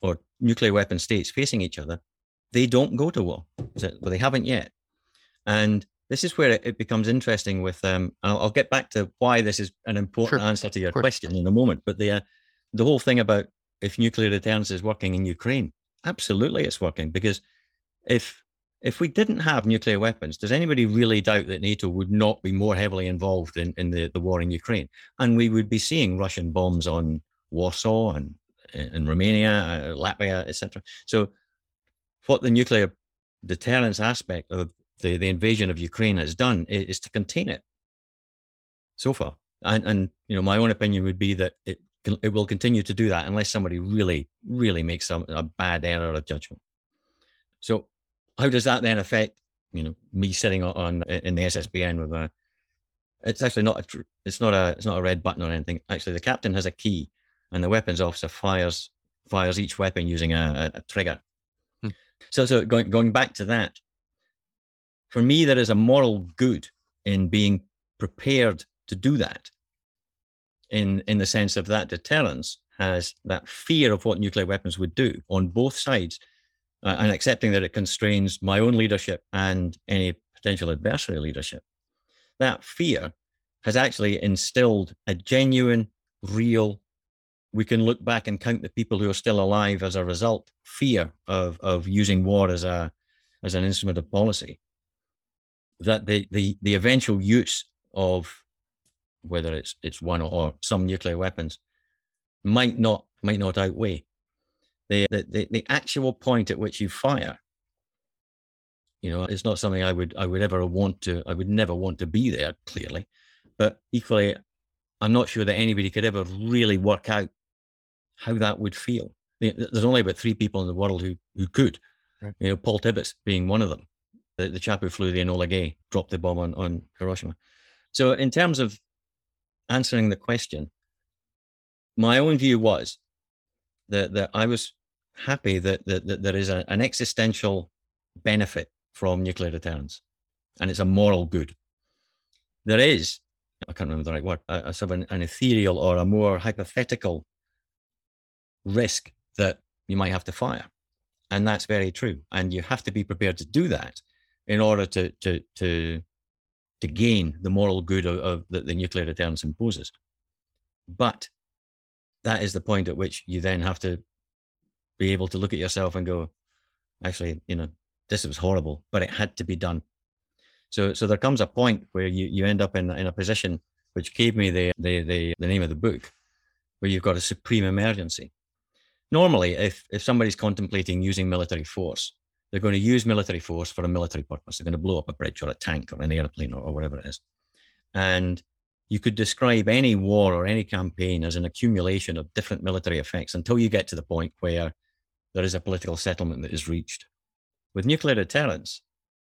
or nuclear weapon states facing each other, they don't go to war. Well, they haven't yet. And this is where it, becomes interesting with um I'll, I'll, get back to why this is an important sure. answer to your question in a moment but the uh, the whole thing about if nuclear deterrence is working in ukraine absolutely it's working because if if we didn't have nuclear weapons does anybody really doubt that nato would not be more heavily involved in, in the, the war in ukraine? And we would be seeing russian bombs on warsaw and in romania uh, latvia etc so what the nuclear deterrence aspect of the, the invasion of Ukraine has done is, is to contain it so far. And, and, you know, my own opinion would be that it, it will continue to do that unless somebody really, really makes some, a bad error of judgment. So how does that then affect, you know, me sitting on in the SSBN with a, it's actually not a, it's not a, it's not a red button or anything. Actually, the captain has a key and the weapons officer fires, fires each weapon using a, a, trigger. Hmm. So, so going, going back to that, for me, there is a moral good in being prepared to do that. In in the sense of that deterrence has that fear of what nuclear weapons would do on both sides, uh, and accepting that it constrains my own leadership and any potential adversary leadership. That fear has actually instilled a genuine, real. We can look back and count the people who are still alive as a result. Fear of of using war as a as an instrument of policy that the the the eventual use of whether it's it's one or some nuclear weapons might not might not outweigh the the, the actual point at which you fire. You know it's not something i would i would ever want to i would never want to be there clearly. But equally i'm not sure that anybody could ever really work out how that would feel. There's only about three people in the world who who could. Right. you know paul tibbets being one of them the, the chap who flew the Enola Gay dropped the bomb on, on Hiroshima. So, in terms of answering the question, my own view was that, that I was happy that, that, that there is a, an existential benefit from nuclear deterrence, and it's a moral good. There is, I can't remember the right word, a, a sort of an, an ethereal or a more hypothetical risk that you might have to fire. And that's very true. And you have to be prepared to do that in order to to to to gain the moral good of, of that the nuclear deterrence imposes. But that is the point at which you then have to be able to look at yourself and go, actually, you know, this was horrible, but it had to be done. So so there comes a point where you, you end up in in a position which gave me the, the the the name of the book, where you've got a supreme emergency. Normally, if if somebody's contemplating using military force, they're going to use military force for a military purpose. They're going to blow up a bridge or a tank or an airplane or, or whatever it is. And you could describe any war or any campaign as an accumulation of different military effects until you get to the point where there is a political settlement that is reached. With nuclear deterrence,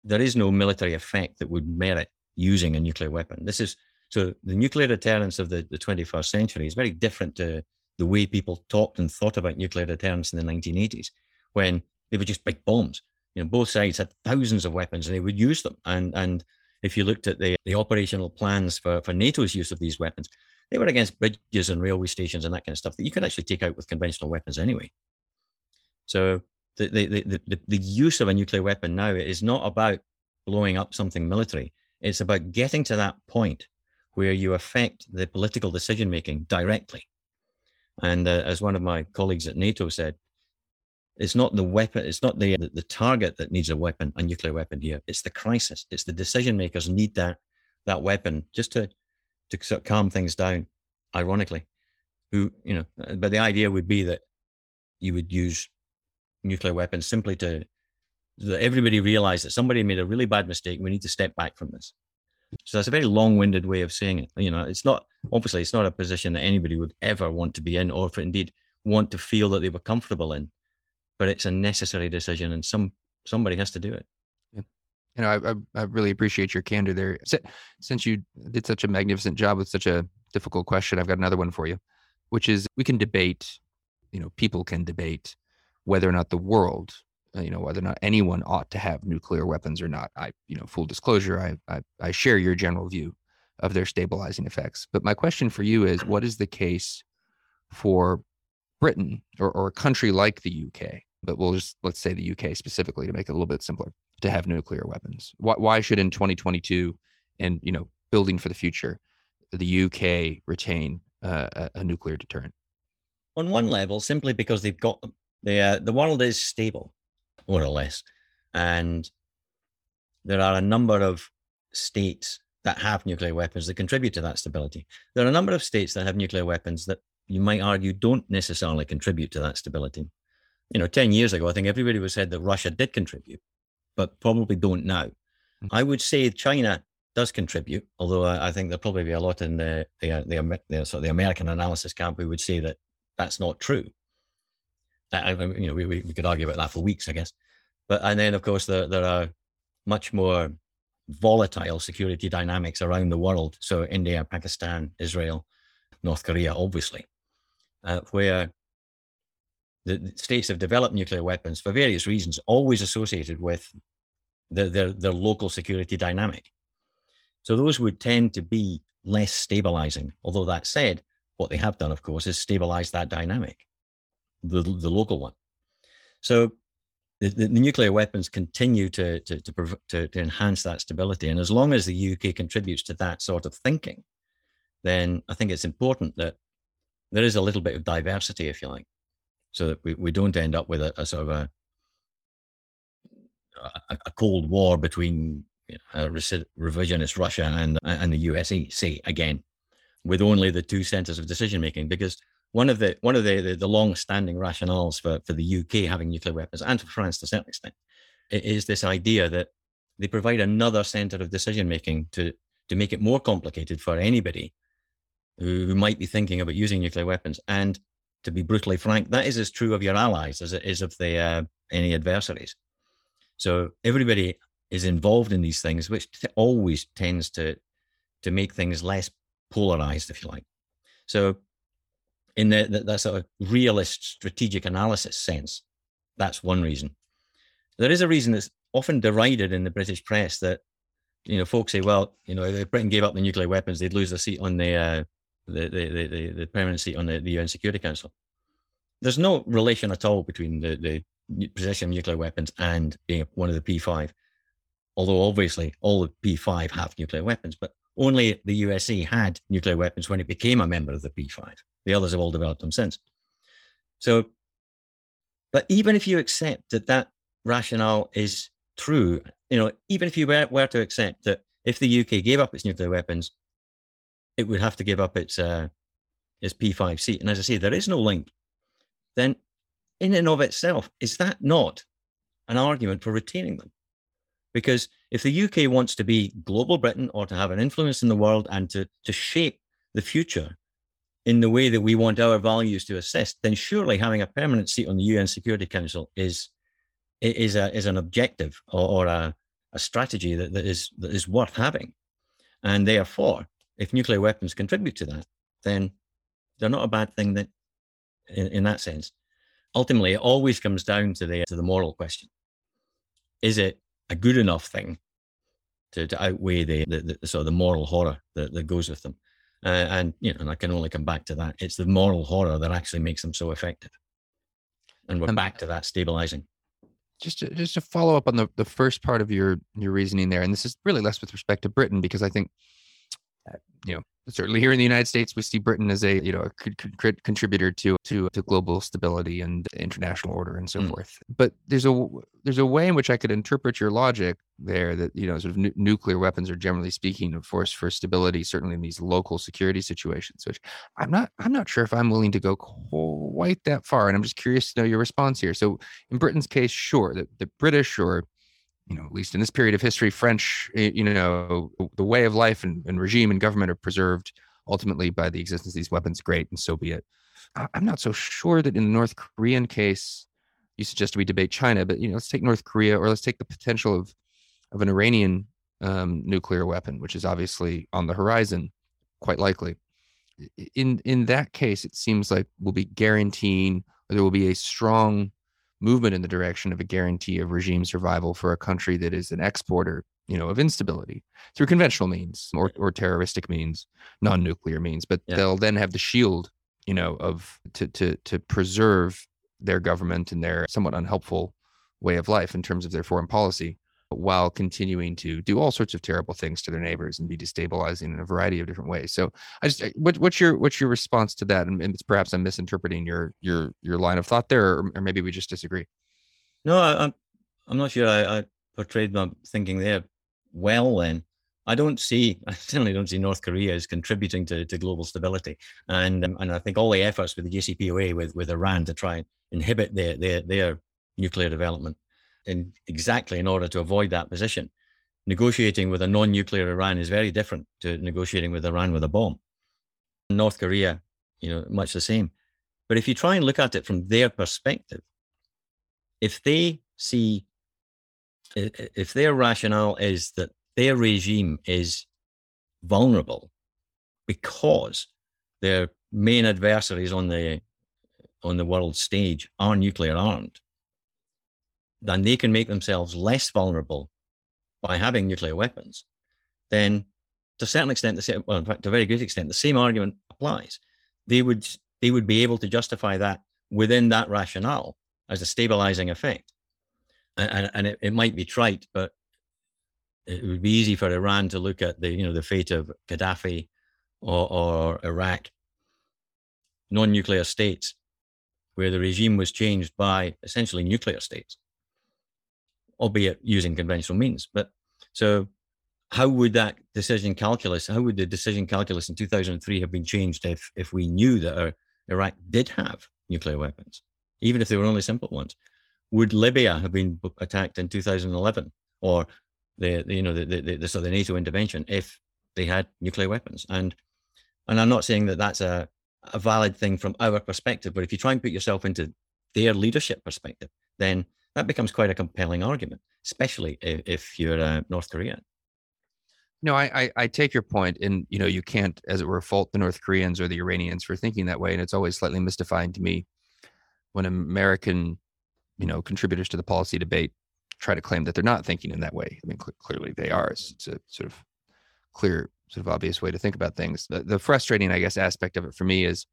there is no military effect that would merit using a nuclear weapon. This is so the nuclear deterrence of the, the 21st century is very different to the way people talked and thought about nuclear deterrence in the 1980s, when they were just big bombs. You know, both sides had thousands of weapons and they would use them. And and if you looked at the, the operational plans for, for NATO's use of these weapons, they were against bridges and railway stations and that kind of stuff that you could actually take out with conventional weapons anyway. So the, the, the, the, the use of a nuclear weapon now is not about blowing up something military. It's about getting to that point where you affect the political decision making directly. And uh, as one of my colleagues at NATO said, it's not the weapon, it's not the, the target that needs a weapon, a nuclear weapon here. It's the crisis. It's the decision makers need that that weapon just to to sort of calm things down. Ironically, who you know, uh, but the idea would be that you would use nuclear weapons simply to that everybody realize that somebody made a really bad mistake. We need to step back from this. So that's a very long-winded way of saying it. You know, it's not obviously it's not a position that anybody would ever want to be in, or if indeed want to feel that they were comfortable in but it's a necessary decision, and some somebody has to do it. You know, I, I, I really appreciate your candor there. Since you did such a magnificent job with such a difficult question, I've got another one for you, which is we can debate you know people can debate whether or not the world uh, you know whether or not anyone ought to have nuclear weapons or not i you know full disclosure I, I i share your general view of their stabilizing effects but my question for you is what is the case for britain or, or a country like the uk but we'll just let's say the uk specifically to make it a little bit simpler to have nuclear weapons why, why should in 2022 and you know building for the future the uk retain uh, a, nuclear deterrent on one level, simply because they've got. The uh, the world is stable, more or less, and there are a number of states that have nuclear weapons that contribute to that stability. There are a number of states that have nuclear weapons that you might argue don't necessarily contribute to that stability. You know, 10 years ago, I think everybody was said that Russia did contribute, but probably don't now. Mm-hmm. I would say China does contribute, although I, I think there'll probably be a lot in the the, uh, the, the, sort of the American analysis camp who would say that that's not true. I, you know, we, we, we could argue about that for weeks, I guess. But and then of course there there are much more volatile security dynamics around the world. So India, Pakistan, Israel, North Korea, obviously, uh, where the states have developed nuclear weapons for various reasons, always associated with the, their their local security dynamic. So those would tend to be less stabilizing. Although that said, what they have done, of course, is stabilize that dynamic, the, the local one. So the, the, the nuclear weapons continue to, to, to, to, to enhance that stability. And as long as the UK contributes to that sort of thinking, then I think it's important that there is a little bit of diversity, if you like, so that we, we don't end up with a, a sort of a, a, a, cold war between you know, revisionist Russia and and the USA. See again, with only the two centers of decision making because one of the one of the, the, the long-standing rationales for, for the UK having nuclear weapons and for France to a certain extent is this idea that they provide another center of decision making to to make it more complicated for anybody who might be thinking about using nuclear weapons. And to be brutally frank, that is as true of your allies as it is of the uh, any adversaries. So everybody is involved in these things, which t- always tends to to make things less polarized, if you like. So, in the, the, that sort of realist strategic analysis sense, that's one reason. There is a reason that's often derided in the British press that, you know, folks say, well, you know, if Britain gave up the nuclear weapons, they'd lose the seat on the uh, the, the, the, the permanent seat on the, the UN Security Council. There's no relation at all between the, the possession of nuclear weapons and being one of the P5. Although obviously all the P5 have nuclear weapons, but only the USA had nuclear weapons when it became a member of the P5. The others have all developed them since. So, but even if you accept that that rationale is true, you know, even if you were, were to accept that if the UK gave up its nuclear weapons, it would have to give up its uh, its P5 seat. And as I say, there is no link. Then, in and of itself, is that not an argument for retaining them? Because if the UK wants to be global Britain or to have an influence in the world and to, to shape the future in the way that we want our values to assist, then surely having a permanent seat on the UN Security Council is is a is an objective or, or a, a strategy that, that is that is worth having. And therefore, if nuclear weapons contribute to that, then they're not a bad thing that in, in that sense. Ultimately, it always comes down to the to the moral question. Is it a good enough thing to, to outweigh the, the, the sort of the moral horror that, that goes with them. Uh, and you know, and I can only come back to that. It's the moral horror that actually makes them so effective. And we're um, back to that stabilizing. Just to, just to follow up on the, the first part of your your reasoning there, and this is really less with respect to Britain because I think, you know, certainly here in the United States, we see Britain as a you know a contributor to to to global stability and international order and so mm. forth. But there's a there's a way in which I could interpret your logic there that you know sort of nuclear weapons are generally speaking a force for stability, certainly in these local security situations. Which I'm not I'm not sure if I'm willing to go quite that far, and I'm just curious to know your response here. So in Britain's case, sure, the, the British or you know, at least in this period of history, French, you know, the way of life and, and regime and government are preserved ultimately by the existence of these weapons. Great, and so be it. I'm not so sure that in the North Korean case, you suggest we debate China, but you know, let's take North Korea or let's take the potential of of an Iranian um, nuclear weapon, which is obviously on the horizon, quite likely. In in that case, it seems like we'll be guaranteeing there will be a strong movement in the direction of a guarantee of regime survival for a country that is an exporter, you know, of instability through conventional means or, or terroristic means, non-nuclear means. But Yeah. they'll then have the shield, you know, of to to to preserve their government and their somewhat unhelpful way of life in terms of their foreign policy while continuing to do all sorts of terrible things to their neighbors and be destabilizing in a variety of different ways. So I just what, what's your what's your response to that? And, it's perhaps I'm misinterpreting your your your line of thought there, or, or maybe we just disagree. No, I, I'm I'm not sure I, I portrayed my thinking there well. Then I don't see, [LAUGHS] I certainly don't see North Korea as contributing to, to global stability, and um, and I think all the efforts with the JCPOA with with Iran to try and inhibit their their their nuclear development, in exactly in order to avoid that position. Negotiating with a non-nuclear Iran is very different to negotiating with Iran with a bomb. North Korea, you know, much the same. But if you try and look at it from their perspective, if they see if their rationale is that their regime is vulnerable because their main adversaries on the on the world stage are nuclear armed then they can make themselves less vulnerable by having nuclear weapons then to a certain extent the same well in fact to a very great extent the same argument applies. They would they would be able to justify that within that rationale as a stabilizing effect. And, and, and it, it might be trite, but it would be easy for Iran to look at the you know the fate of Gaddafi or, or Iraq, non-nuclear states, where the regime was changed by essentially nuclear states, albeit using conventional means. But so, how would that decision calculus? How would the decision calculus in 2003 have been changed if if we knew that our, Iraq did have nuclear weapons, even if they were only simple ones? would Libya have been attacked in 2011 or the, the you know the, the, the of the NATO intervention if they had nuclear weapons? And and I'm not saying that that's a, a valid thing from our perspective, but if you try and put yourself into their leadership perspective, then that becomes quite a compelling argument, especially if, if you're uh, North Korea. No, I, I I take your point, and you know you can't, as it were, fault the North Koreans or the Iranians for thinking that way, and it's always slightly mystifying to me when American, you know, contributors to the policy debate try to claim that they're not thinking in that way. I mean, cl- clearly they are. It's, it's a sort of clear, sort of obvious way to think about things. The, the frustrating, I guess, aspect of it for me is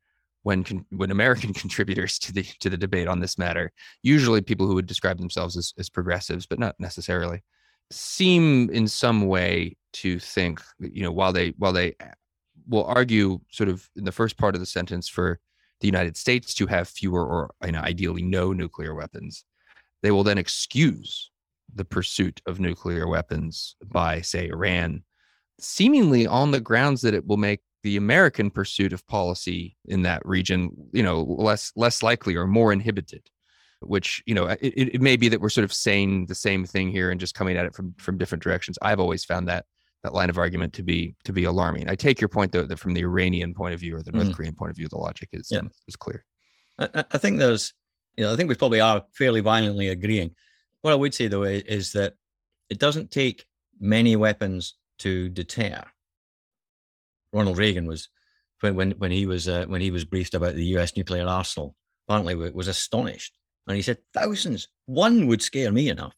when con- when American [LAUGHS] contributors to the to the debate on this matter, usually people who would describe themselves as, as progressives, but not necessarily, seem in some way to think, you know, while they while they uh, will argue sort of in the first part of the sentence for the United States to have fewer or you know, ideally no nuclear weapons, they will then excuse the pursuit of nuclear weapons by, say, Iran, seemingly on the grounds that it will make the American pursuit of policy in that region, you know, less less likely or more inhibited. Which you know, it, it may be that we're sort of saying the same thing here and just coming at it from from different directions. I've always found that that line of argument to be to be alarming. I take your point though that from the Iranian point of view or the North Mhm. Korean point of view, the logic is Yeah. um, is clear. I, I- think there's, you know, I think we probably are fairly violently agreeing. What I would say though is that it doesn't take many weapons to deter. Ronald Reagan was when when, when he was uh, when he was briefed about the U.S. nuclear arsenal, apparently was astonished, and he said thousands. One would scare me enough,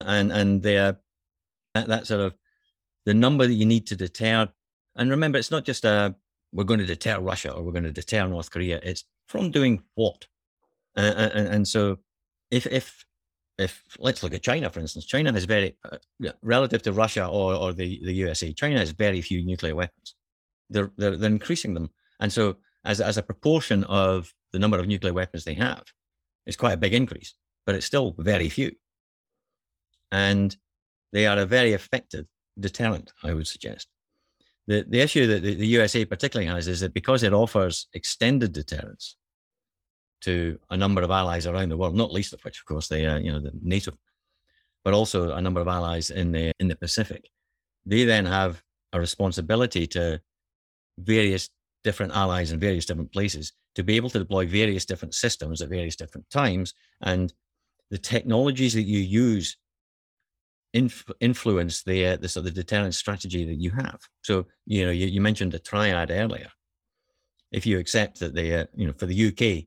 and and the uh, that, that sort of the number that you need to deter. And remember, it's not just a we're going to deter Russia or we're going to deter North Korea. It's from doing what? Uh, and, and so, if if if let's look at China for instance, China has very uh, relative to Russia or or the the USA, China has very few nuclear weapons. They're they're, they're increasing them, and so as as a proportion of the number of nuclear weapons they have, it's quite a big increase, but it's still very few, and they are a very effective deterrent, I would suggest. The, the issue that the, the USA particularly has is that because it offers extended deterrence to a number of allies around the world, not least of which, of course, they uh, you know the NATO, but also a number of allies in the in the Pacific, they then have a responsibility to various different allies in various different places to be able to deploy various different systems at various different times, and the technologies that you use inf- influence the uh, the sort of deterrence strategy that you have. So you know you, you mentioned a triad earlier. If you accept that the uh, you know for the UK,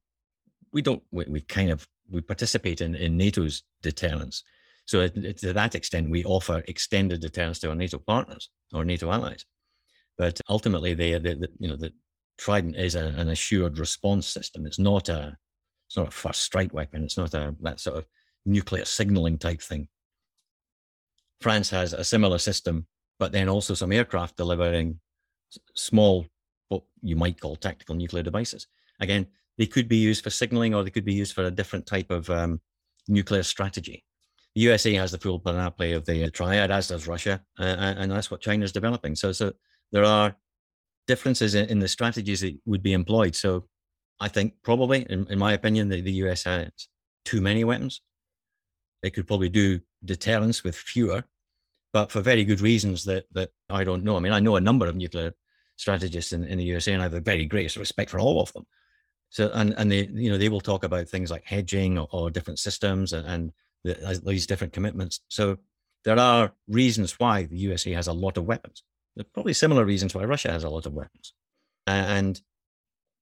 we don't we, we kind of we participate in, in NATO's deterrence. So it, to that extent, we offer extended deterrence to our NATO partners or NATO allies. But ultimately, they, they, they you know the Trident is a, an assured response system. It's not a it's not a first strike weapon. It's not a that sort of nuclear signaling type thing. France has a similar system, but then also some aircraft delivering small, what you might call tactical nuclear devices. Again, they could be used for signaling or they could be used for a different type of um, nuclear strategy. The USA has the full panoply of the triad, as does Russia, uh, and that's what China is developing. So, so there are differences in, in, the strategies that would be employed. So, I think probably, in, in my opinion, the, the US has too many weapons. They could probably do deterrence with fewer, but for very good reasons that that I don't know. I mean, I know a number of nuclear strategists in, in the USA, and I have the very greatest respect for all of them. So and and they you know they will talk about things like hedging or, or different systems and, and the, these different commitments. So there are reasons why the USA has a lot of weapons. There are probably similar reasons why Russia has a lot of weapons, and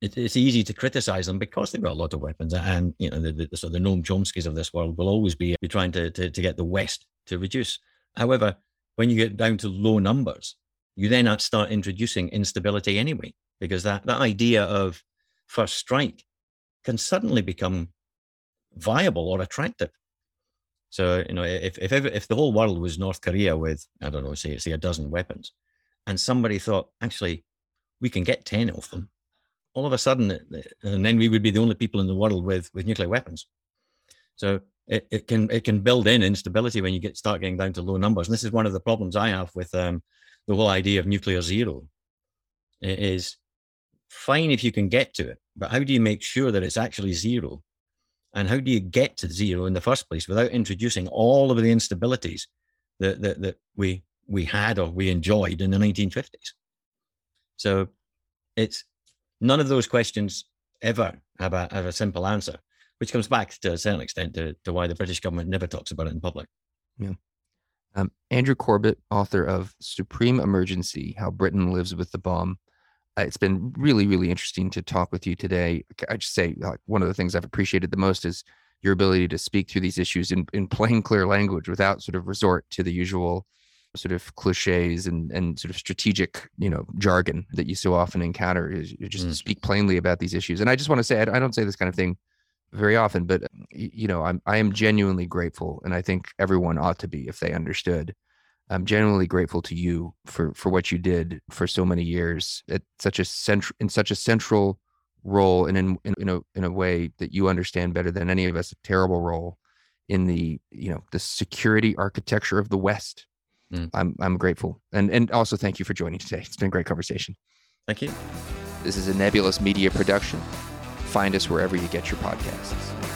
it, it's easy to criticize them because they've got a lot of weapons. And you know the, the so the Noam Chomsky's of this world will always be, be trying to, to to get the West to reduce. However, when you get down to low numbers, you then start introducing instability anyway, because that that idea of first strike can suddenly become viable or attractive. So you know, if if if the whole world was North Korea with I don't know, say say a dozen weapons, and somebody thought actually we can get ten of them, all of a sudden, and then we would be the only people in the world with with nuclear weapons. So it, it can it can build in instability when you get start getting down to low numbers. And this is one of the problems I have with um, the whole idea of nuclear zero. It is fine if you can get to it, but how do you make sure that it's actually zero? And how do you get to zero in the first place without introducing all of the instabilities that, that, that we, we had or we enjoyed in the 1950s? So it's none of those questions ever have a, have a simple answer, which comes back to a certain extent to, to why the British government never talks about it in public. Yeah. Um, Andrew Corbett, author of Supreme Emergency How Britain Lives with the Bomb, it's been really, really interesting to talk with you today. I just say like one of the things I've appreciated the most is your ability to speak through these issues in, in plain, clear language without sort of resort to the usual sort of cliches and, and sort of strategic, you know, jargon that you so often encounter is you just mm. speak plainly about these issues. And I just want to say, I, I don't say this kind of thing very often, but you know, I'm, I am genuinely grateful. And I think everyone ought to be if they understood I'm genuinely grateful to you for for what you did for so many years at such a central in such a central role and in, in in a in a way that you understand better than any of us a terrible role in the you know the security architecture of the West. Mm. I'm I'm grateful and and also thank you for joining today. It's been a great conversation. Thank you. This is a Nebulous Media production. Find us wherever you get your podcasts.